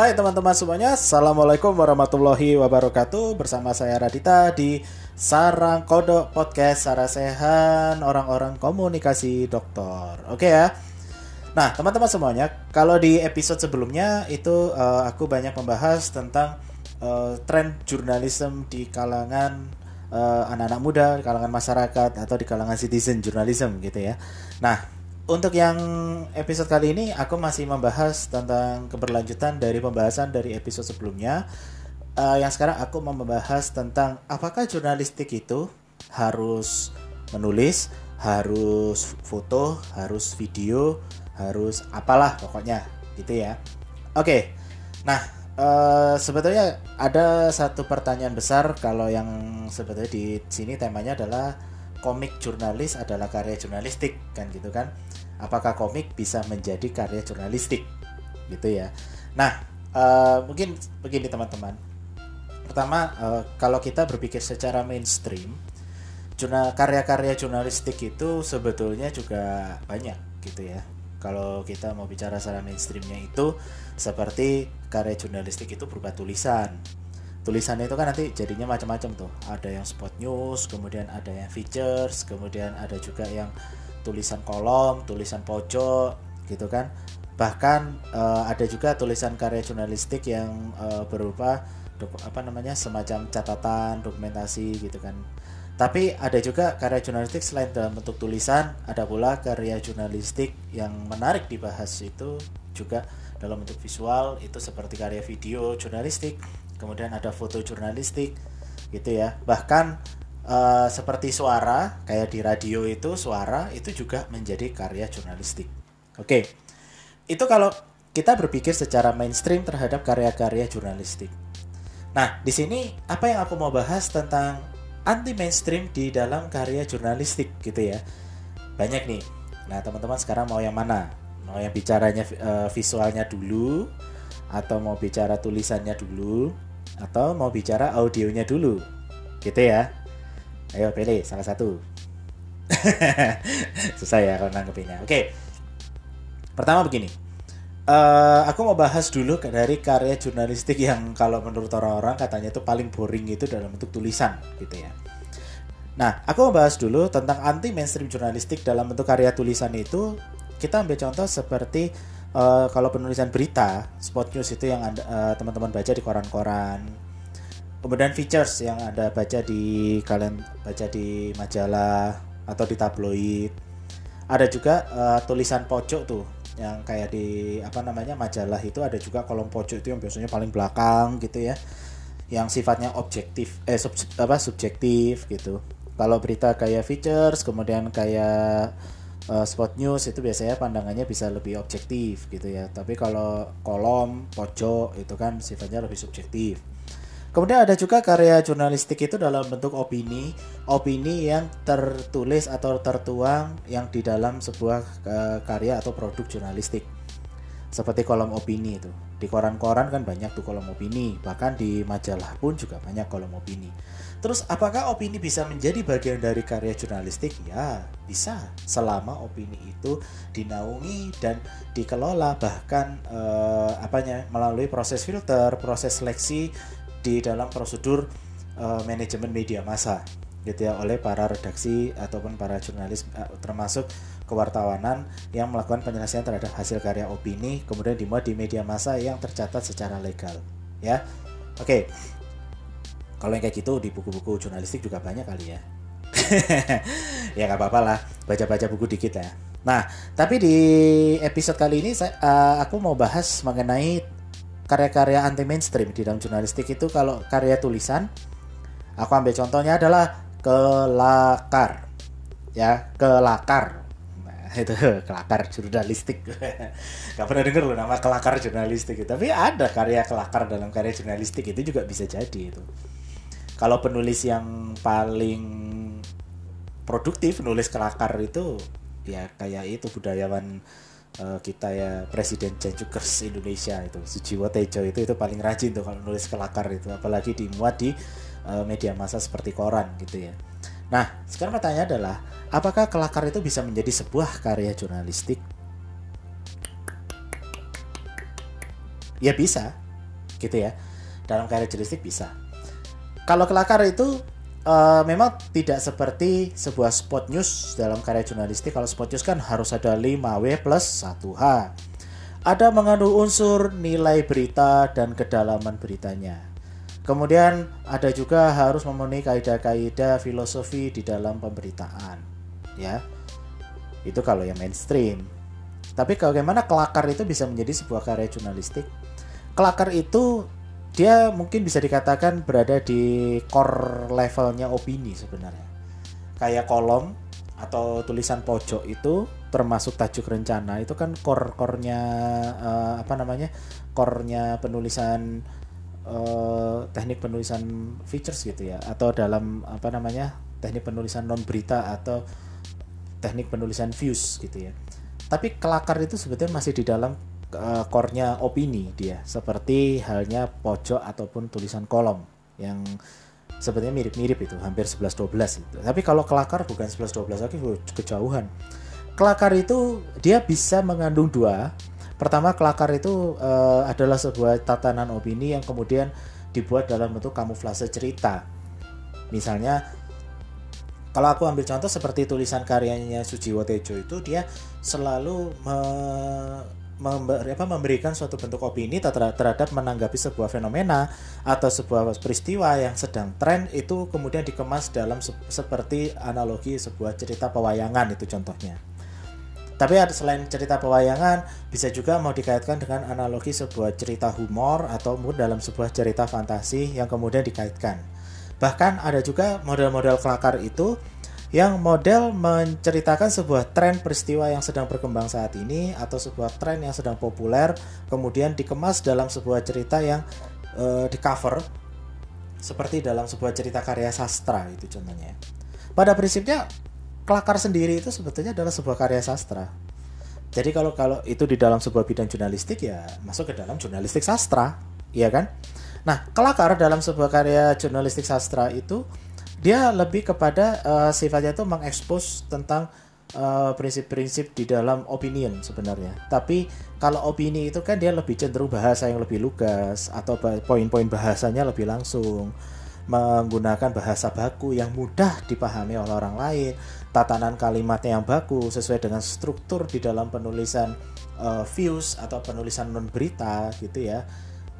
Hai teman-teman semuanya, Assalamualaikum warahmatullahi wabarakatuh. Bersama saya Radita di Sarang Kodok Podcast Sarasehan Orang-orang Komunikasi Dokter Oke ya? Nah teman-teman semuanya, kalau di episode sebelumnya itu uh, aku banyak membahas tentang uh, tren jurnalisme di kalangan uh, anak-anak muda, di kalangan masyarakat atau di kalangan citizen journalism gitu ya. Nah, untuk yang episode kali ini aku masih membahas tentang keberlanjutan dari pembahasan dari episode sebelumnya. Uh, yang sekarang aku mau membahas tentang apakah jurnalistik itu harus menulis, harus foto, harus video, harus apalah pokoknya gitu ya. Oke. Okay. Nah, uh, sebetulnya ada satu pertanyaan besar kalau yang sebetulnya di sini temanya adalah komik jurnalis adalah karya jurnalistik kan gitu kan apakah komik bisa menjadi karya jurnalistik? Gitu ya. Nah uh, mungkin begini teman-teman. Pertama uh, kalau kita berpikir secara mainstream karya-karya jurnalistik itu sebetulnya juga banyak gitu ya. Kalau kita mau bicara secara mainstreamnya itu seperti karya jurnalistik itu berupa tulisan. Tulisannya itu kan nanti jadinya macam-macam tuh. Ada yang spot news kemudian ada yang features kemudian ada juga yang tulisan kolom tulisan pojok gitu kan. Bahkan uh, ada juga tulisan karya jurnalistik yang uh, berupa apa namanya semacam catatan dokumentasi gitu kan. Tapi ada juga karya jurnalistik selain dalam bentuk tulisan ada pula karya jurnalistik yang menarik dibahas itu juga dalam bentuk visual itu seperti karya video jurnalistik kemudian ada foto jurnalistik gitu ya. Bahkan uh, seperti suara kayak di radio itu suara itu juga menjadi karya jurnalistik. Oke. Itu kalau kita berpikir secara mainstream terhadap karya-karya jurnalistik. Nah di sini apa yang aku mau bahas tentang anti mainstream di dalam karya jurnalistik gitu ya. Banyak nih. Nah teman-teman sekarang mau yang mana? Mau yang bicaranya uh, visualnya dulu atau mau bicara tulisannya dulu atau mau bicara audionya dulu? Gitu ya ayo pilih salah satu. Susah ya kalau nanggepinnya. Oke. Pertama begini. Uh, aku mau bahas dulu dari karya jurnalistik yang kalau menurut orang-orang katanya itu paling boring itu dalam bentuk tulisan gitu ya. Nah aku mau bahas dulu tentang anti mainstream jurnalistik dalam bentuk karya tulisan itu. Kita ambil contoh seperti uh, kalau penulisan berita spot news itu yang uh, teman-teman baca di koran-koran kemudian features yang ada baca di kalian baca di majalah atau di tabloid. Ada juga uh, tulisan pojok tuh yang kayak di apa namanya majalah itu ada juga kolom pojok itu yang biasanya paling belakang gitu ya yang sifatnya objektif eh sub, apa subjektif gitu. Kalau berita kayak features kemudian kayak uh, spot news itu biasanya pandangannya bisa lebih objektif gitu ya. Tapi kalau kolom pojok itu kan sifatnya lebih subjektif Kemudian ada juga karya jurnalistik itu dalam bentuk opini, opini yang tertulis atau tertuang yang di dalam sebuah uh, karya atau produk jurnalistik. Seperti kolom opini itu. Di koran-koran kan banyak tuh kolom opini, bahkan di majalah pun juga banyak kolom opini. Terus apakah opini bisa menjadi bagian dari karya jurnalistik? Ya, bisa. Selama opini itu dinaungi dan dikelola bahkan eh, apanya melalui proses filter, proses seleksi di dalam prosedur uh, manajemen media massa gitu ya oleh para redaksi ataupun para jurnalis uh, termasuk kewartawanan yang melakukan penyelesaian terhadap hasil karya opini kemudian dimuat di media massa yang tercatat secara legal ya. Oke. Okay kalau yang kayak gitu di buku-buku jurnalistik juga banyak kali ya. Ya nggak apa-apa lah baca-baca buku dikit ya. Nah tapi di episode kali ini saya, uh, aku mau bahas mengenai karya-karya anti mainstream di dalam jurnalistik itu kalau karya tulisan aku ambil contohnya adalah kelakar ya kelakar. Nah, itu kelakar jurnalistik. Gak pernah denger loh nama kelakar jurnalistik tapi ada karya kelakar dalam karya jurnalistik itu juga bisa jadi itu. Kalau penulis yang paling produktif nulis kelakar itu ya kayak itu budayawan uh, kita ya Presiden Janjukers Indonesia itu Sujiwo Tejo itu itu paling rajin tuh kalau nulis kelakar itu apalagi dimuat di uh, media massa seperti koran gitu ya. Nah sekarang pertanyaan adalah apakah kelakar itu bisa menjadi sebuah karya jurnalistik? Ya bisa, gitu ya dalam karya jurnalistik bisa kalau kelakar itu uh, memang tidak seperti sebuah spot news dalam karya jurnalistik. Kalau spot news kan harus ada 5W plus 1H ada mengandung unsur nilai berita dan kedalaman beritanya. Kemudian ada juga harus memenuhi kaidah-kaidah filosofi di dalam pemberitaan ya. Itu kalau yang mainstream. Tapi bagaimana kelakar itu bisa menjadi sebuah karya jurnalistik? Kelakar itu dia mungkin bisa dikatakan berada di core levelnya opini sebenarnya kayak kolom atau tulisan pojok itu termasuk tajuk rencana itu kan core core-nya uh, apa namanya core-nya penulisan uh, teknik penulisan features gitu ya atau dalam apa namanya teknik penulisan non berita atau teknik penulisan views gitu ya. Tapi kelakar itu sebetulnya masih di dalam uh, core-nya opini dia, seperti halnya pojok ataupun tulisan kolom yang sebetulnya mirip-mirip itu, hampir 11-12 itu. Tapi kalau kelakar bukan 11-12 lagi, kejauhan. Kelakar itu dia bisa mengandung dua. Pertama, kelakar itu uh, adalah sebuah tatanan opini yang kemudian dibuat dalam bentuk kamuflase cerita. Misalnya kalau aku ambil contoh seperti tulisan karyanya Sujiwo Tejo itu dia selalu me, memberi, apa, memberikan suatu bentuk opini terhadap menanggapi sebuah fenomena atau sebuah peristiwa yang sedang tren itu kemudian dikemas dalam se seperti analogi sebuah cerita pewayangan itu contohnya. Tapi ada selain cerita pewayangan bisa juga mau dikaitkan dengan analogi sebuah cerita humor atau dalam sebuah cerita fantasi yang kemudian dikaitkan. Bahkan ada juga model-model kelakar itu yang model menceritakan sebuah tren peristiwa yang sedang berkembang saat ini atau sebuah tren yang sedang populer kemudian dikemas dalam sebuah cerita yang uh, di cover seperti dalam sebuah cerita karya sastra itu contohnya. Pada prinsipnya kelakar sendiri itu sebetulnya adalah sebuah karya sastra. Jadi kalau kalau itu di dalam sebuah bidang jurnalistik ya masuk ke dalam jurnalistik sastra, iya kan? Nah, kelakar dalam sebuah karya jurnalistik sastra itu dia lebih kepada uh, sifatnya itu mengekspos tentang eh, prinsip-prinsip uh, di dalam opinion sebenarnya. Tapi kalau opini itu kan dia lebih cenderung bahasa yang lebih lugas atau poin-poin bahasanya lebih langsung menggunakan bahasa baku yang mudah dipahami oleh orang lain, tatanan kalimatnya yang baku sesuai dengan struktur di dalam penulisan uh, views atau penulisan non berita gitu ya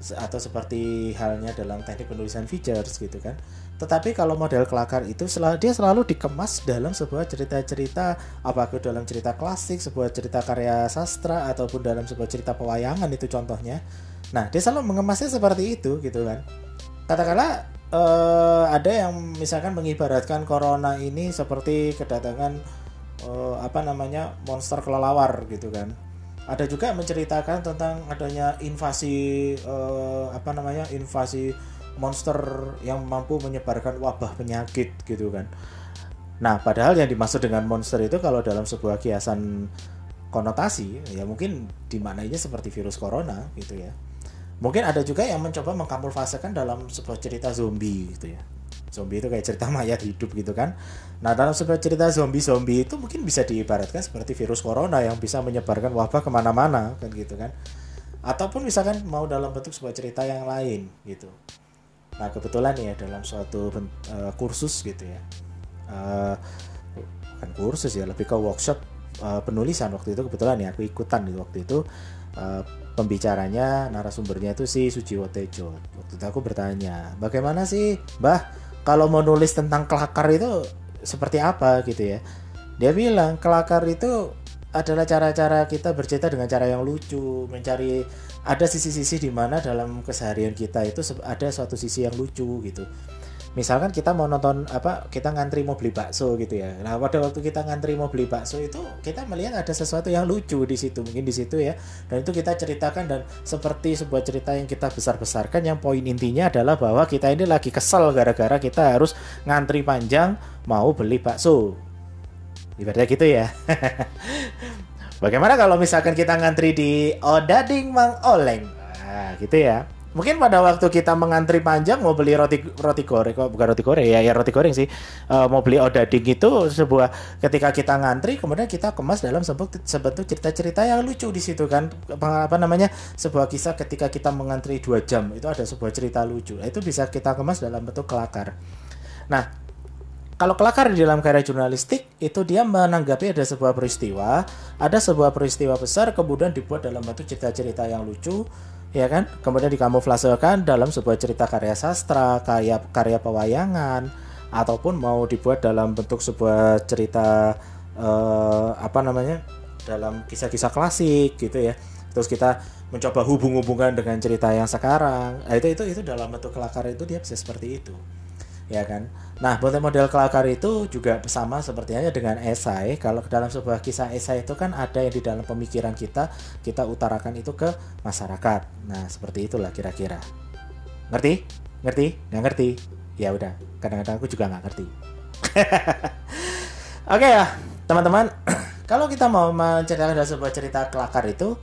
atau seperti halnya dalam teknik penulisan features gitu kan. Tetapi kalau model kelakar itu selalu dia selalu dikemas dalam sebuah cerita-cerita apakah dalam cerita klasik, sebuah cerita karya sastra ataupun dalam sebuah cerita pewayangan itu contohnya. Nah, dia selalu mengemasnya seperti itu gitu kan. Katakanlah uh, ada yang misalkan mengibaratkan corona ini seperti kedatangan uh, apa namanya monster kelelawar gitu kan ada juga menceritakan tentang adanya invasi uh, apa namanya invasi monster yang mampu menyebarkan wabah penyakit gitu kan. Nah, padahal yang dimaksud dengan monster itu kalau dalam sebuah kiasan konotasi ya mungkin dimaknainya seperti virus corona gitu ya. Mungkin ada juga yang mencoba mengkamuflasekan dalam sebuah cerita zombie gitu ya zombie itu kayak cerita mayat hidup gitu kan nah dalam sebuah cerita zombie-zombie itu mungkin bisa diibaratkan seperti virus corona yang bisa menyebarkan wabah ke mana-mana kan gitu kan ataupun misalkan mau dalam bentuk sebuah cerita yang lain gitu nah kebetulan ya dalam suatu uh, kursus gitu ya. Uh, bukan kursus ya lebih ke workshop uh, penulisan waktu itu. Kebetulan ya aku ikutan di waktu itu. Uh, pembicaranya narasumbernya itu si Sujiwo Tejo. Waktu itu aku bertanya bagaimana sih Mbah kalau mau nulis tentang kelakar itu seperti apa? Gitu ya. Dia bilang kelakar itu adalah cara-cara kita bercerita dengan cara yang lucu mencari ada sisi-sisi di mana dalam keseharian kita itu ada suatu sisi yang lucu gitu. Misalkan kita mau nonton apa kita ngantri mau beli bakso gitu ya. Nah pada waktu kita ngantri mau beli bakso itu kita melihat ada sesuatu yang lucu di situ mungkin di situ ya. Dan itu kita ceritakan dan seperti sebuah cerita yang kita besar-besarkan yang poin intinya adalah bahwa kita ini lagi kesel gara-gara kita harus ngantri panjang mau beli bakso ibaratnya gitu ya Bagaimana kalau misalkan kita ngantri di Odading Mang Oleng? Nah, gitu ya. Mungkin pada waktu kita mengantri panjang mau beli roti roti goreng kok bukan roti goreng ya ya roti goreng sih Eh, mau beli odading itu sebuah ketika kita ngantri kemudian kita kemas dalam sebuah sebentuk cerita-cerita yang lucu di situ kan apa namanya sebuah kisah ketika kita mengantri dua jam itu ada sebuah cerita lucu Nah, itu bisa kita kemas dalam bentuk kelakar. Nah kalau kelakar di dalam karya jurnalistik itu dia menanggapi ada sebuah peristiwa, ada sebuah peristiwa besar kemudian dibuat dalam bentuk cerita-cerita yang lucu, ya kan? Kemudian dikamuflasekan dalam sebuah cerita karya sastra, karya karya pewayangan, ataupun mau dibuat dalam bentuk sebuah cerita eh, apa namanya? dalam kisah-kisah klasik gitu ya. Terus kita mencoba hubung-hubungkan dengan cerita yang sekarang. Nah, itu itu itu dalam bentuk kelakar itu dia bisa seperti itu ya kan. Nah, model-model kelakar itu juga sama seperti halnya dengan esai. Kalau dalam sebuah kisah esai itu kan ada yang di dalam pemikiran kita, kita utarakan itu ke masyarakat. Nah, seperti itulah kira-kira. Ngerti? Ngerti? Nggak ngerti? Ya udah, kadang-kadang aku juga nggak ngerti. Oke ya, teman-teman. Kalau kita mau menceritakan sebuah cerita kelakar itu,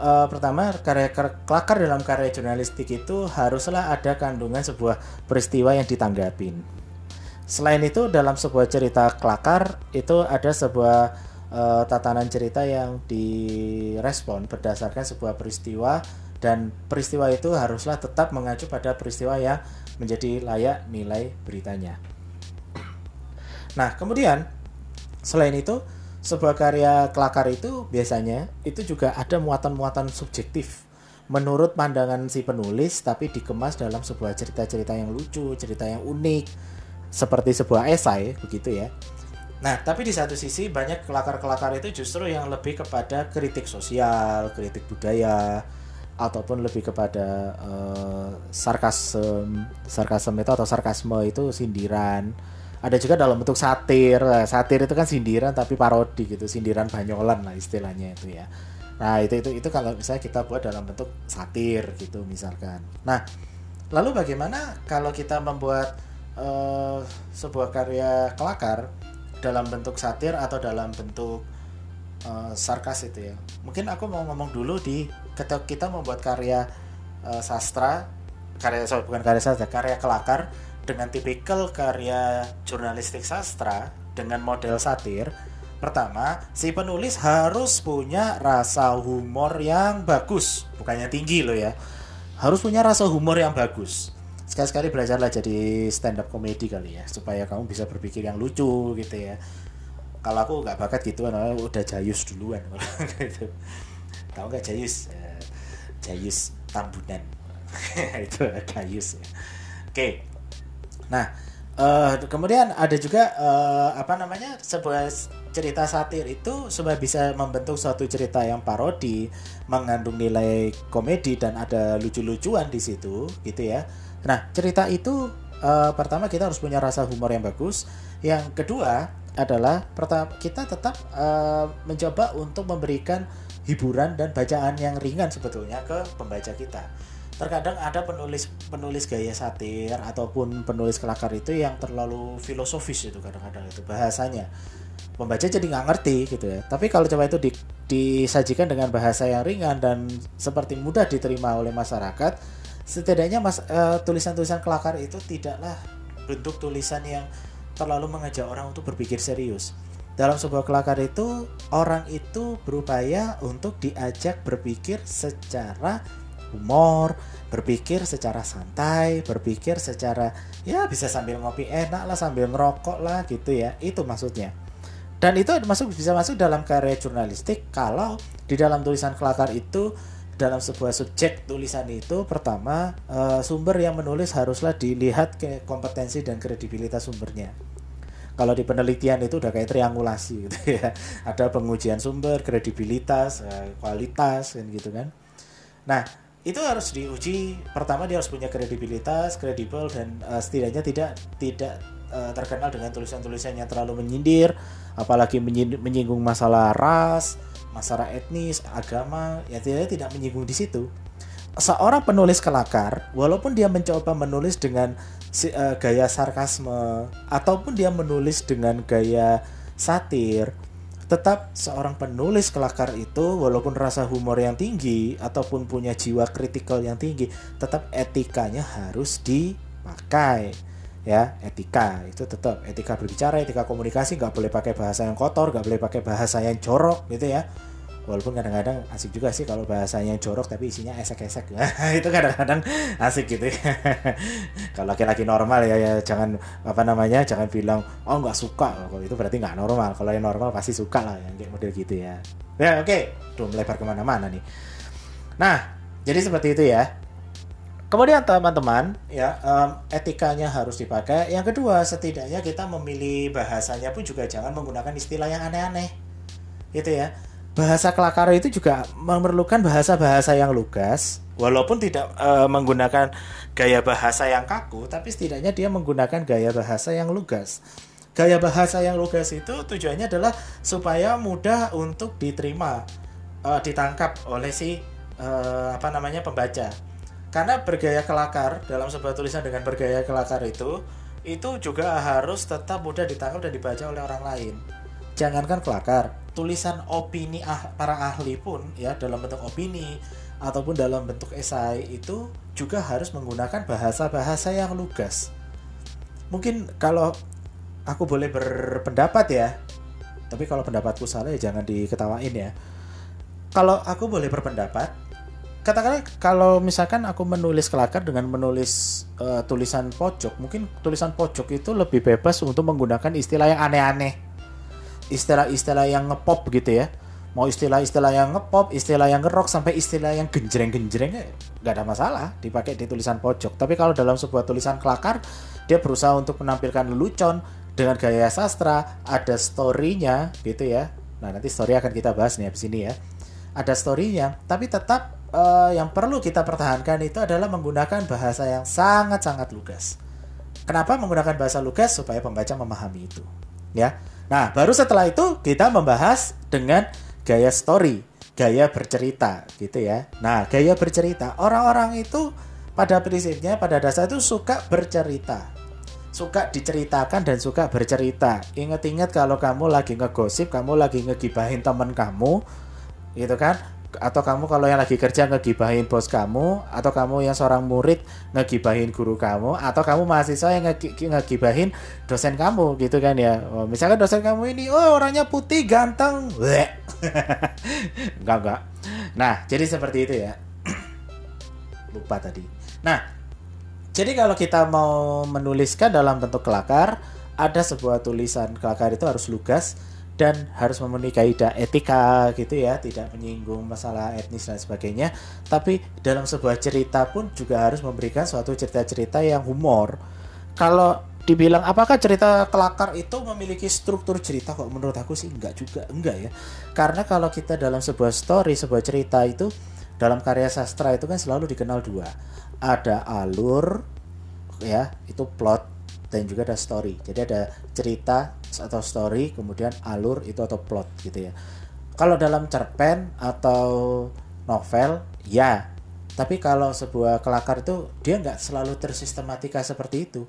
eh, pertama karya kelakar dalam karya jurnalistik itu haruslah ada kandungan sebuah peristiwa yang ditanggapin. Selain itu dalam sebuah cerita kelakar itu ada sebuah eh, tatanan cerita yang direspon berdasarkan sebuah peristiwa dan peristiwa itu haruslah tetap mengacu pada peristiwa yang menjadi layak nilai beritanya. Nah, kemudian selain itu sebuah karya kelakar itu biasanya itu juga ada muatan-muatan subjektif menurut pandangan si penulis tapi dikemas dalam sebuah cerita-cerita yang lucu, cerita yang unik seperti sebuah esai begitu ya. Nah, tapi di satu sisi banyak kelakar-kelakar itu justru yang lebih kepada kritik sosial, kritik budaya ataupun lebih kepada eh, sarkasem, sarkasem itu atau sarkasme itu sindiran. Ada juga dalam bentuk satir Nah, satir itu kan sindiran tapi parodi gitu sindiran banyolan lah istilahnya itu ya. Nah itu itu itu kalau misalnya kita buat dalam bentuk satir gitu misalkan. Nah lalu bagaimana kalau kita membuat eh, sebuah karya kelakar dalam bentuk satir atau dalam bentuk eh, sarkas itu ya. Mungkin aku mau ngomong dulu di ketika kita membuat karya eh, sastra karya sorry, bukan karya sastra karya kelakar dengan tipikal karya jurnalistik sastra dengan model satir. Pertama si penulis harus punya rasa humor yang bagus bukannya tinggi loh ya. Harus punya rasa humor yang bagus sekali-sekali belajarlah jadi stand up comedy kali ya supaya kamu bisa berpikir yang lucu gitu ya. Kalau aku nggak bakat gitu udah jayus duluan. Gitu tahu nggak jayus? Eh, jayus tambunan. Itu jayus ya. oke. Nah, eh, kemudian ada juga eh, apa namanya sebuah cerita satir itu supaya bisa membentuk suatu cerita yang parodi, mengandung nilai komedi dan ada lucu-lucuan di situ, gitu ya. Nah, cerita itu eh, pertama kita harus punya rasa humor yang bagus. Yang kedua adalah pertama kita tetap eh, mencoba untuk memberikan hiburan dan bacaan yang ringan sebetulnya ke pembaca kita. Terkadang ada penulis penulis gaya satir ataupun penulis kelakar itu yang terlalu filosofis itu kadang-kadang itu bahasanya. Pembaca jadi nggak ngerti gitu ya. Tapi kalau coba itu di- disajikan dengan bahasa yang ringan dan seperti mudah diterima oleh masyarakat setidaknya mas eh, tulisan-tulisan kelakar itu tidaklah bentuk tulisan yang terlalu mengajak orang untuk berpikir serius dalam sebuah kelakar itu orang itu berupaya untuk diajak berpikir secara humor, berpikir secara santai, berpikir secara ya bisa sambil ngopi enak lah, sambil ngerokok lah gitu ya. Itu maksudnya. Dan itu masuk bisa masuk dalam karya jurnalistik kalau di dalam tulisan kelakar itu dalam sebuah subjek tulisan itu pertama eh, sumber yang menulis haruslah dilihat ke kompetensi dan kredibilitas sumbernya. Kalau di penelitian itu udah kayak triangulasi gitu ya. Ada pengujian sumber, kredibilitas, eh, kualitas kan gitu kan. Nah, itu harus diuji. Pertama dia harus punya kredibilitas, kredibel dan eh, setidaknya tidak tidak eh, terkenal dengan tulisan-tulisan yang terlalu menyindir, apalagi menyin- menyinggung masalah ras, masalah etnis, agama, ya tidak tidak menyinggung di situ. Seorang penulis kelakar, walaupun dia mencoba menulis dengan eh, gaya sarkasme ataupun dia menulis dengan gaya satir, tetap seorang penulis kelakar itu walaupun rasa humor yang tinggi ataupun punya jiwa kritikal yang tinggi tetap etikanya harus dipakai ya etika. Itu tetap etika berbicara etika komunikasi nggak boleh pakai bahasa yang kotor nggak boleh pakai bahasa yang jorok gitu ya. Walaupun kadang-kadang asik juga sih kalau bahasanya jorok tapi isinya esek-esek. Itu kadang-kadang asik gitu ya. kalau laki-laki normal ya, ya jangan apa namanya jangan bilang oh nggak suka. Kalau itu berarti nggak normal. Kalau yang normal pasti suka lah yang kayak model gitu ya. Ya oke. Okay. tuh melebar ke mana-mana nih. Nah jadi seperti itu ya Kemudian teman-teman, ya um, etikanya harus dipakai. Yang kedua, setidaknya kita memilih bahasanya pun juga jangan menggunakan istilah yang aneh-aneh, gitu ya. Bahasa kelakar itu juga memerlukan bahasa-bahasa yang lugas. Walaupun tidak e, menggunakan gaya bahasa yang kaku tapi setidaknya dia menggunakan gaya bahasa yang lugas. Gaya bahasa yang lugas itu tujuannya adalah supaya mudah untuk diterima e, ditangkap oleh si e, apa namanya pembaca karena bergaya kelakar dalam sebuah tulisan dengan bergaya kelakar itu itu juga harus tetap mudah ditangkap dan dibaca oleh orang lain jangankan kelakar tulisan opini ah, para ahli pun ya dalam bentuk opini ataupun dalam bentuk esai itu juga harus menggunakan bahasa-bahasa yang lugas. Mungkin kalau aku boleh berpendapat ya, tapi kalau pendapatku salah ya jangan diketawain ya. Kalau aku boleh berpendapat, katakanlah kalau misalkan aku menulis kelakar dengan menulis uh, tulisan pojok, mungkin tulisan pojok itu lebih bebas untuk menggunakan istilah yang aneh-aneh istilah-istilah yang ngepop gitu ya mau istilah-istilah yang ngepop, istilah yang ngerok sampai istilah yang genjreng-genjreng nggak ada masalah dipakai di tulisan pojok. Tapi kalau dalam sebuah tulisan kelakar dia berusaha untuk menampilkan lelucon dengan gaya sastra, ada storynya gitu ya. Nah nanti story akan kita bahas nih di sini ya. Ada storynya, tapi tetap uh, yang perlu kita pertahankan itu adalah menggunakan bahasa yang sangat-sangat lugas. Kenapa menggunakan bahasa lugas supaya pembaca memahami itu, ya. Nah, baru setelah itu kita membahas dengan gaya story, gaya bercerita gitu ya. Nah, gaya bercerita, orang-orang itu pada prinsipnya pada dasar itu suka bercerita. Suka diceritakan dan suka bercerita. Ingat-ingat kalau kamu lagi ngegosip, kamu lagi ngegibahin teman kamu, gitu kan? Atau kamu kalau yang lagi kerja ngegibahin bos kamu atau kamu yang seorang murid ngegibahin guru kamu atau kamu mahasiswa yang ngegibahin dosen kamu gitu kan ya? Oh, misalkan dosen kamu ini oh orangnya putih ganteng. Enggak enggak. Nah jadi seperti itu ya. Lupa tadi. Nah jadi kalau kita mau menuliskan dalam bentuk kelakar ada sebuah tulisan kelakar itu harus lugas dan harus memenuhi kaidah etika gitu ya, tidak menyinggung masalah etnis dan sebagainya. Tapi dalam sebuah cerita pun juga harus memberikan suatu cerita-cerita yang humor. Kalau dibilang apakah cerita kelakar itu memiliki struktur cerita kok menurut aku sih enggak juga enggak ya karena kalau kita dalam sebuah story sebuah cerita itu dalam karya sastra itu kan selalu dikenal dua ada alur ya itu plot dan juga ada story. Jadi ada cerita atau story, kemudian alur itu atau plot gitu ya. Kalau dalam cerpen atau novel, ya. Tapi kalau sebuah kelakar itu dia nggak selalu tersistematika seperti itu.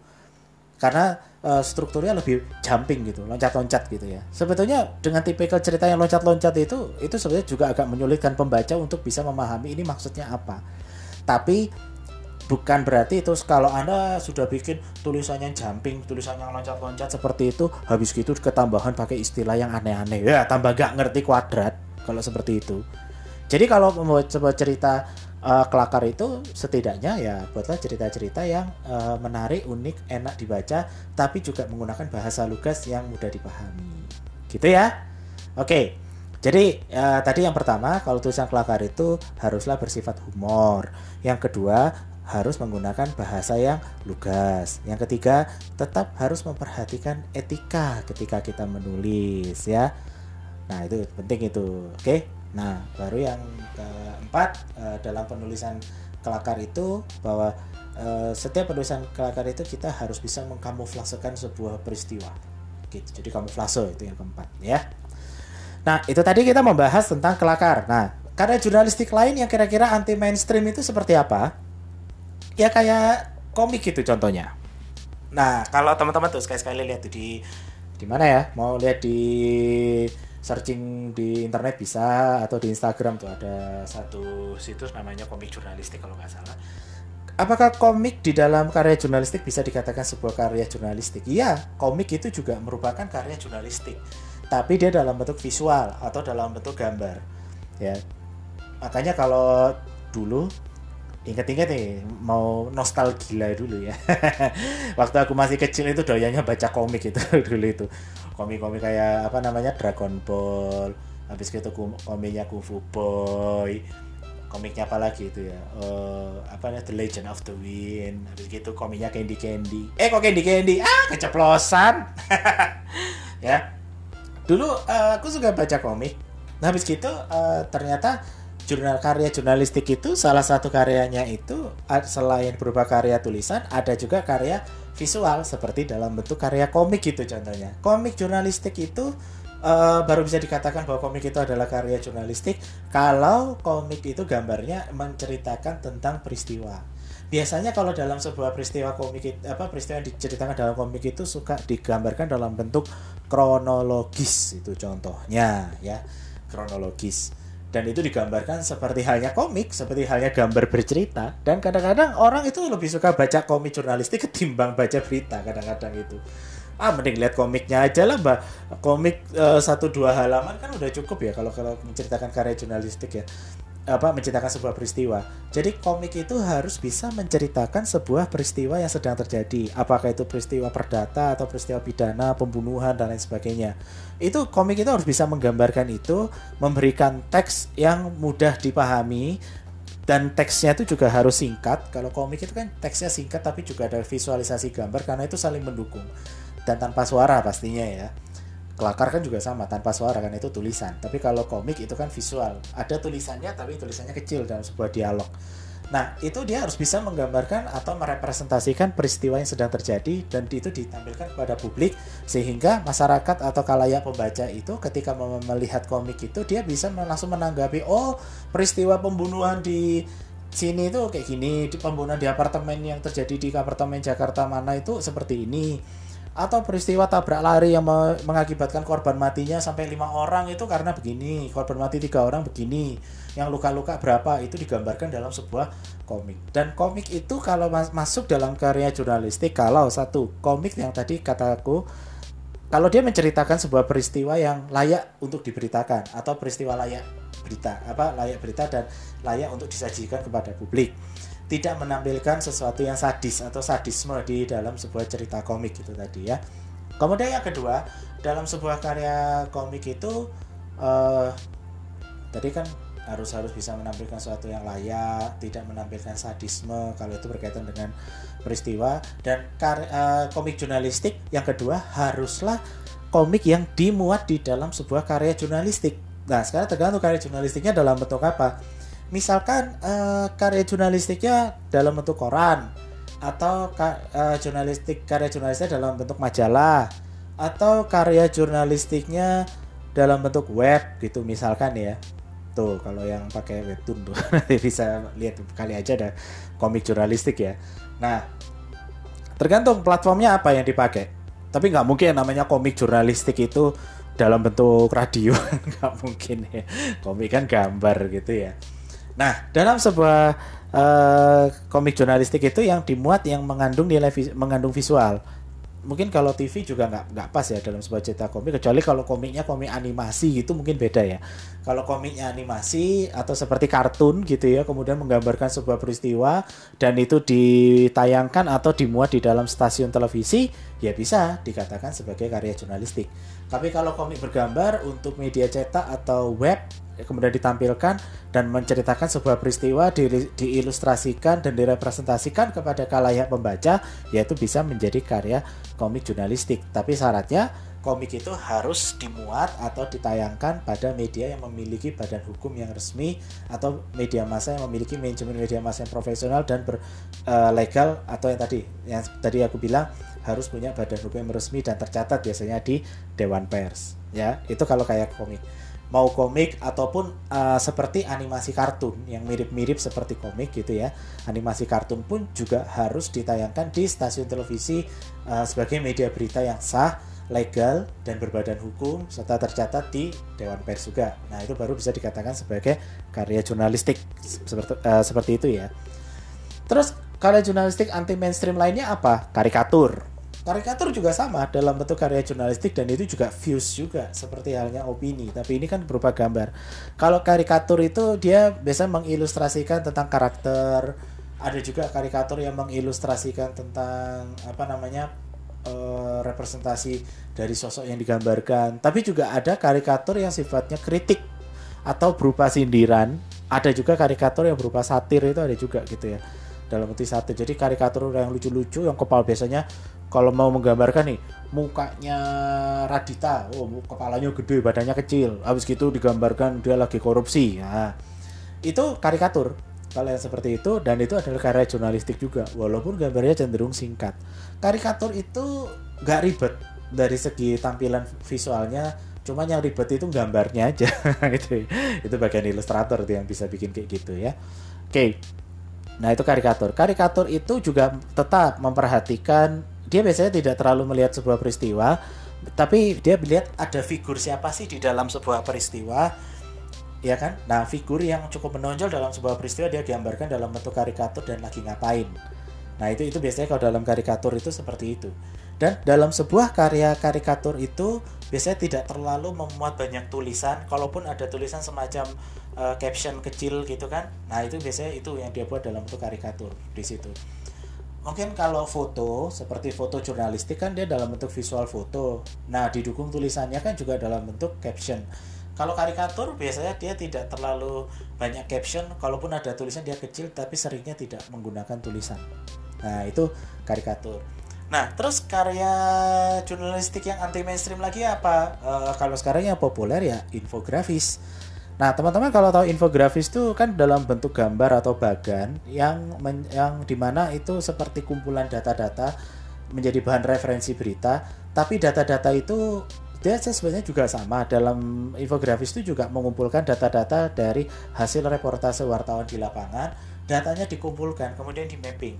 Karena uh, strukturnya lebih jumping gitu, loncat-loncat gitu ya. Sebetulnya dengan tipikal cerita yang loncat-loncat itu, itu sebenarnya juga agak menyulitkan pembaca untuk bisa memahami ini maksudnya apa. Tapi bukan berarti itu kalau anda sudah bikin tulisannya jumping tulisannya loncat-loncat seperti itu habis gitu ketambahan pakai istilah yang aneh-aneh. Ya tambah gak ngerti kuadrat kalau seperti itu. Jadi kalau mau coba cerita uh, kelakar itu setidaknya ya buatlah cerita-cerita yang uh, menarik unik enak dibaca tapi juga menggunakan bahasa lugas yang mudah dipahami. Gitu ya? Oke. Jadi uh, tadi yang pertama kalau tulisan kelakar itu haruslah bersifat humor. Yang kedua harus menggunakan bahasa yang lugas. Yang ketiga, tetap harus memperhatikan etika ketika kita menulis ya. Nah, itu penting itu. Oke. Nah, baru yang keempat eh, dalam penulisan kelakar itu bahwa eh, setiap penulisan kelakar itu kita harus bisa mengkamuflasekan sebuah peristiwa. Gitu. Jadi kamuflase itu yang keempat ya. Nah, itu tadi kita membahas tentang kelakar. Nah, karena jurnalistik lain yang kira-kira anti mainstream itu seperti apa? Ya kayak komik gitu contohnya. Nah, kalau teman-teman tuh sekali-sekali lihat tuh di di mana ya? Mau lihat di searching di internet bisa atau di Instagram tuh ada satu situs namanya komik jurnalistik kalau nggak salah apakah komik di dalam karya jurnalistik bisa dikatakan sebuah karya jurnalistik? Iya, komik itu juga merupakan karya jurnalistik, tapi dia dalam bentuk visual atau dalam bentuk gambar. Ya, makanya kalau dulu inget-inget nih mau nostalgia dulu ya. Waktu aku masih kecil itu doyanya baca komik itu dulu itu. Komik-komik kayak apa namanya Dragon Ball habis itu komiknya Kung Fu Boy komiknya apa lagi itu ya? Uh, apa namanya The Legend of the Wind habis gitu komiknya Candy Candy. Eh kok Candy Candy? Ah keceplosan. Ya. Dulu uh, aku suka baca komik. Nah habis gitu uh, ternyata jurnal karya jurnalistik itu salah satu karyanya itu selain berupa karya tulisan ada juga karya visual seperti dalam bentuk karya komik gitu contohnya. Komik jurnalistik itu uh, baru bisa dikatakan bahwa komik itu adalah karya jurnalistik kalau komik itu gambarnya menceritakan tentang peristiwa. Biasanya kalau dalam sebuah peristiwa komik apa peristiwa yang diceritakan dalam komik itu suka digambarkan dalam bentuk kronologis itu contohnya ya. Kronologis dan itu digambarkan seperti halnya komik, seperti halnya gambar bercerita. Dan kadang-kadang orang itu lebih suka baca komik jurnalistik ketimbang baca berita kadang-kadang itu. Ah mending lihat komiknya aja lah mbak. Komik uh, satu dua halaman kan udah cukup ya kalau kalau menceritakan karya jurnalistik ya apa menceritakan sebuah peristiwa. Jadi komik itu harus bisa menceritakan sebuah peristiwa yang sedang terjadi. Apakah itu peristiwa perdata atau peristiwa pidana, pembunuhan dan lain sebagainya. Itu komik itu harus bisa menggambarkan itu, memberikan teks yang mudah dipahami dan teksnya itu juga harus singkat. Kalau komik itu kan teksnya singkat tapi juga ada visualisasi gambar karena itu saling mendukung dan tanpa suara pastinya ya kelakar kan juga sama tanpa suara kan itu tulisan. Tapi kalau komik itu kan visual. Ada tulisannya tapi tulisannya kecil dalam sebuah dialog. Nah itu dia harus bisa menggambarkan atau merepresentasikan peristiwa yang sedang terjadi dan itu ditampilkan kepada publik sehingga masyarakat atau kalayak pembaca itu ketika melihat komik itu dia bisa langsung menanggapi oh peristiwa pembunuhan di sini itu kayak gini di pembunuhan di apartemen yang terjadi di apartemen Jakarta mana itu seperti ini atau peristiwa tabrak lari yang mengakibatkan korban matinya sampai lima orang itu karena begini. Korban mati tiga orang begini. Yang luka-luka berapa itu digambarkan dalam sebuah komik. Dan komik itu kalau mas masuk dalam karya jurnalistik kalau satu komik yang tadi kataku kalau dia menceritakan sebuah peristiwa yang layak untuk diberitakan atau peristiwa layak berita apa layak berita dan layak untuk disajikan kepada publik tidak menampilkan sesuatu yang sadis atau sadisme di dalam sebuah cerita komik itu tadi ya. Kemudian yang kedua, dalam sebuah karya komik itu uh, tadi kan harus harus bisa menampilkan sesuatu yang layak, tidak menampilkan sadisme kalau itu berkaitan dengan peristiwa dan karya, uh, komik jurnalistik yang kedua haruslah komik yang dimuat di dalam sebuah karya jurnalistik. Nah, sekarang tergantung karya jurnalistiknya dalam bentuk apa misalkan uh, karya jurnalistiknya dalam bentuk koran atau uh, jurnalistik karya jurnalistiknya dalam bentuk majalah atau karya jurnalistiknya dalam bentuk web gitu misalkan ya. Tuh kalau yang pakai webtoon tuh nanti bisa lihat kali aja ada komik jurnalistik ya. Nah tergantung platformnya apa yang dipakai. Tapi nggak mungkin namanya komik jurnalistik itu dalam bentuk radio nggak mungkin ya. Komik kan gambar gitu ya Nah, dalam sebuah uh, komik jurnalistik itu yang dimuat yang mengandung nilai vis mengandung visual. Mungkin kalau TV juga nggak nggak pas ya dalam sebuah cerita komik kecuali kalau komiknya komik animasi gitu mungkin beda ya. Kalau komiknya animasi atau seperti kartun gitu ya, kemudian menggambarkan sebuah peristiwa dan itu ditayangkan atau dimuat di dalam stasiun televisi, ya bisa dikatakan sebagai karya jurnalistik. Tapi kalau komik bergambar untuk media cetak atau web kemudian ditampilkan dan menceritakan sebuah peristiwa di, diilustrasikan dan direpresentasikan kepada kalayak pembaca yaitu bisa menjadi karya komik jurnalistik. Tapi syaratnya komik itu harus dimuat atau ditayangkan pada media yang memiliki badan hukum yang resmi atau media massa yang memiliki manajemen media massa yang profesional dan berlegal uh, atau yang tadi yang tadi aku bilang harus punya badan hukum yang resmi dan tercatat biasanya di Dewan Pers. Ya itu kalau kayak komik mau komik ataupun uh, seperti animasi kartun yang mirip-mirip seperti komik gitu ya. Animasi kartun pun juga harus ditayangkan di stasiun televisi uh, sebagai media berita yang sah legal dan berbadan hukum serta tercatat di Dewan Pers juga. Nah, itu baru bisa dikatakan sebagai karya jurnalistik seperti uh, seperti itu ya. Terus karya jurnalistik anti mainstream lainnya apa? Karikatur. Karikatur juga sama dalam bentuk karya jurnalistik dan itu juga views juga seperti halnya opini, tapi ini kan berupa gambar. Kalau karikatur itu dia biasa mengilustrasikan tentang karakter, ada juga karikatur yang mengilustrasikan tentang apa namanya uh, representasi dari sosok yang digambarkan. Tapi juga ada karikatur yang sifatnya kritik atau berupa sindiran. Ada juga karikatur yang berupa satir itu ada juga gitu ya. Dalam bentuk satir. Jadi karikatur yang lucu-lucu yang kepala biasanya kalau mau menggambarkan nih mukanya Radita, oh kepalanya gede, badannya kecil. Habis gitu digambarkan dia lagi korupsi. Nah, itu karikatur. Kalau yang seperti itu dan itu adalah karya jurnalistik juga walaupun gambarnya cenderung singkat. Karikatur itu nggak ribet dari segi tampilan visualnya cuma yang ribet itu gambarnya aja. Gitu itu bagian ilustrator itu yang bisa bikin kayak gitu ya. Oke. Nah itu karikatur. Karikatur itu juga tetap memperhatikan dia biasanya tidak terlalu melihat sebuah peristiwa tapi dia melihat ada figur siapa sih di dalam sebuah peristiwa ya kan? Nah, figur yang cukup menonjol dalam sebuah peristiwa dia digambarkan dalam bentuk karikatur dan lagi ngapain. Nah, itu itu biasanya kalau dalam karikatur itu seperti itu. Dan dalam sebuah karya karikatur itu biasanya tidak terlalu memuat banyak tulisan, kalaupun ada tulisan semacam uh, caption kecil gitu kan. Nah, itu biasanya itu yang dia buat dalam bentuk karikatur di situ. Mungkin kalau foto seperti foto jurnalistik kan dia dalam bentuk visual foto. Nah, didukung tulisannya kan juga dalam bentuk caption kalau karikatur biasanya dia tidak terlalu banyak caption, kalaupun ada tulisan dia kecil tapi seringnya tidak menggunakan tulisan. Nah, itu karikatur. Nah, terus karya jurnalistik yang anti mainstream lagi apa? Uh, kalau sekarang yang populer ya infografis. Nah, teman-teman kalau tahu infografis itu kan dalam bentuk gambar atau bagan yang men, yang di mana itu seperti kumpulan data-data menjadi bahan referensi berita, tapi data-data itu dia sebenarnya juga sama. Dalam infografis itu juga mengumpulkan data-data dari hasil reportase wartawan di lapangan datanya dikumpulkan kemudian di mapping.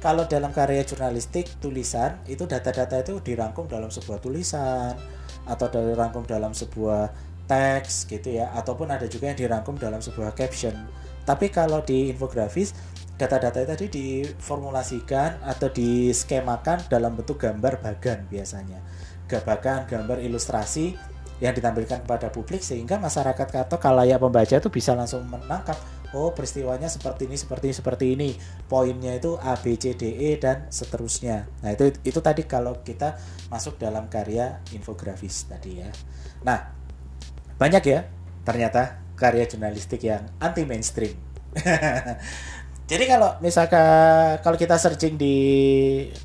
Kalau dalam karya jurnalistik tulisan itu data-data itu dirangkum dalam sebuah tulisan atau dirangkum dalam sebuah teks gitu ya ataupun ada juga yang dirangkum dalam sebuah caption. Tapi kalau di infografis data-data tadi diformulasikan atau diskemakan dalam bentuk gambar bagan biasanya. Bahkan gambar ilustrasi yang ditampilkan kepada publik sehingga masyarakat atau kalayak pembaca itu bisa langsung menangkap oh peristiwanya seperti ini seperti ini seperti ini. Poinnya itu A B C D E dan seterusnya. Nah itu itu tadi kalau kita masuk dalam karya infografis tadi ya. Nah banyak ya ternyata karya jurnalistik yang anti mainstream Jadi kalau misalkan kalau kita searching di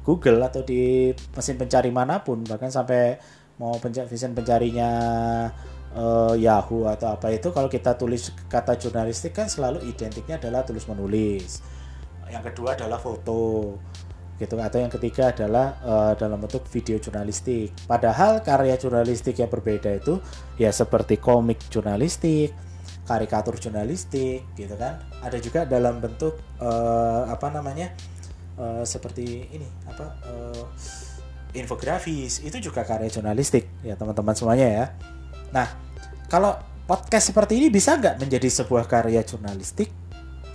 Google atau di mesin pencari mana pun bahkan sampai mau pencari mesin pencarinya uh, Yahoo atau apa itu kalau kita tulis kata jurnalistik kan selalu identiknya adalah tulis menulis. Yang kedua adalah foto gitu. Atau yang ketiga adalah uh, dalam bentuk video jurnalistik. Padahal karya jurnalistik yang berbeda itu ya seperti komik jurnalistik, karikatur jurnalistik gitu kan. Ada juga dalam bentuk uh, apa namanya uh, seperti ini apa uh, infografis. Itu juga karya jurnalistik ya teman-teman semuanya ya. Nah kalau podcast seperti ini bisa nggak menjadi sebuah karya jurnalistik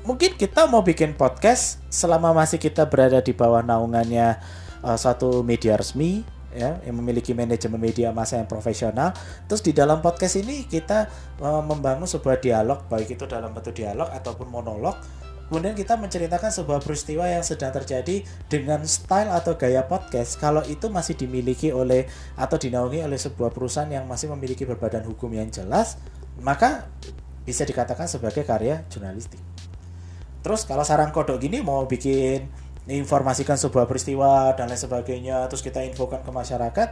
mungkin kita mau bikin podcast selama masih kita berada di bawah naungannya uh, satu media resmi ya yang memiliki manajemen media massa yang profesional. Terus di dalam podcast ini kita uh, membangun sebuah dialog baik itu dalam bentuk dialog ataupun monolog. Kemudian kita menceritakan sebuah peristiwa yang sedang terjadi dengan style atau gaya podcast. Kalau itu masih dimiliki oleh atau dinaungi oleh sebuah perusahaan yang masih memiliki berbadan hukum yang jelas, maka bisa dikatakan sebagai karya jurnalistik. Terus kalau sarang kodok gini mau bikin informasikan sebuah peristiwa dan lain sebagainya terus kita infokan ke masyarakat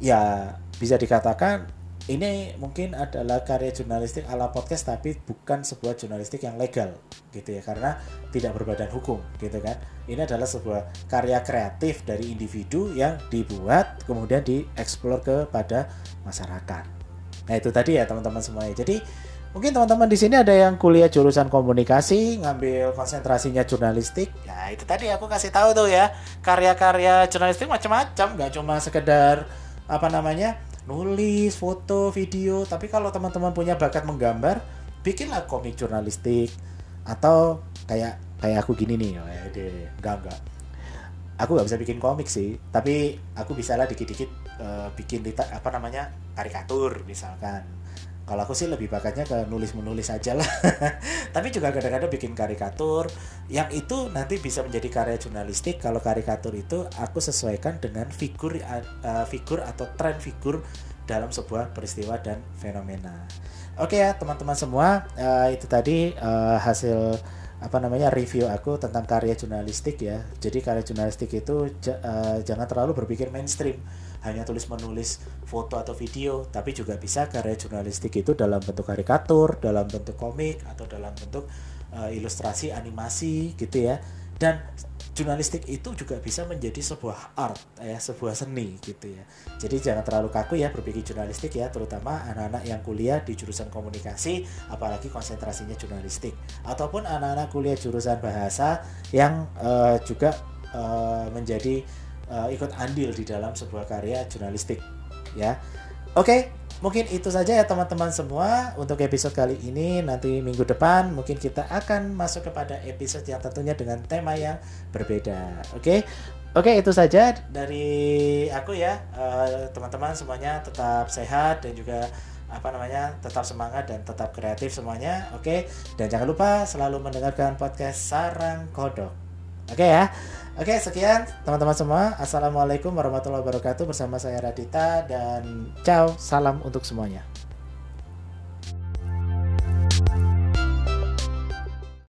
ya bisa dikatakan ini mungkin adalah karya jurnalistik ala podcast tapi bukan sebuah jurnalistik yang legal gitu ya karena tidak berbadan hukum gitu kan. Ini adalah sebuah karya kreatif dari individu yang dibuat kemudian dieksplor kepada masyarakat. Nah itu tadi ya teman-teman semuanya. Jadi Mungkin teman-teman di sini ada yang kuliah jurusan komunikasi, ngambil konsentrasinya jurnalistik. Ya itu tadi aku kasih tahu tuh ya, karya-karya jurnalistik macam-macam, nggak cuma sekedar apa namanya nulis, foto, video. Tapi kalau teman-teman punya bakat menggambar, bikinlah komik jurnalistik atau kayak kayak aku gini nih, oh, enggak enggak. Aku nggak bisa bikin komik sih, tapi aku bisa lah dikit-dikit uh, bikin apa namanya karikatur misalkan kalau aku sih lebih bakatnya ke nulis menulis aja lah. Tapi juga kadang-kadang bikin karikatur yang itu nanti bisa menjadi karya jurnalistik. Kalau karikatur itu aku sesuaikan dengan figur uh, figur atau tren figur dalam sebuah peristiwa dan fenomena. Oke ya teman-teman semua uh, itu tadi uh, hasil apa namanya review aku tentang karya jurnalistik ya. Jadi karya jurnalistik itu uh, jangan terlalu berpikir mainstream. Hanya tulis menulis foto atau video, tapi juga bisa karya jurnalistik itu dalam bentuk karikatur, dalam bentuk komik atau dalam bentuk uh, ilustrasi animasi gitu ya. Dan jurnalistik itu juga bisa menjadi sebuah art ya, sebuah seni gitu ya. Jadi jangan terlalu kaku ya berpikir jurnalistik ya, terutama anak-anak yang kuliah di jurusan komunikasi apalagi konsentrasinya jurnalistik ataupun anak-anak kuliah jurusan bahasa yang uh, juga uh, menjadi ikut andil di dalam sebuah karya jurnalistik ya. Oke, mungkin itu saja ya teman-teman semua untuk episode kali ini. Nanti minggu depan mungkin kita akan masuk kepada episode yang tentunya dengan tema yang berbeda. Oke. Oke, itu saja dari aku ya. Eh, teman-teman semuanya tetap sehat dan juga apa namanya tetap semangat dan tetap kreatif semuanya oke dan jangan lupa selalu mendengarkan podcast sarang kodok oke ya Oke, sekian teman-teman semua. Assalamualaikum warahmatullahi wabarakatuh bersama saya Radita dan ciao, salam untuk semuanya.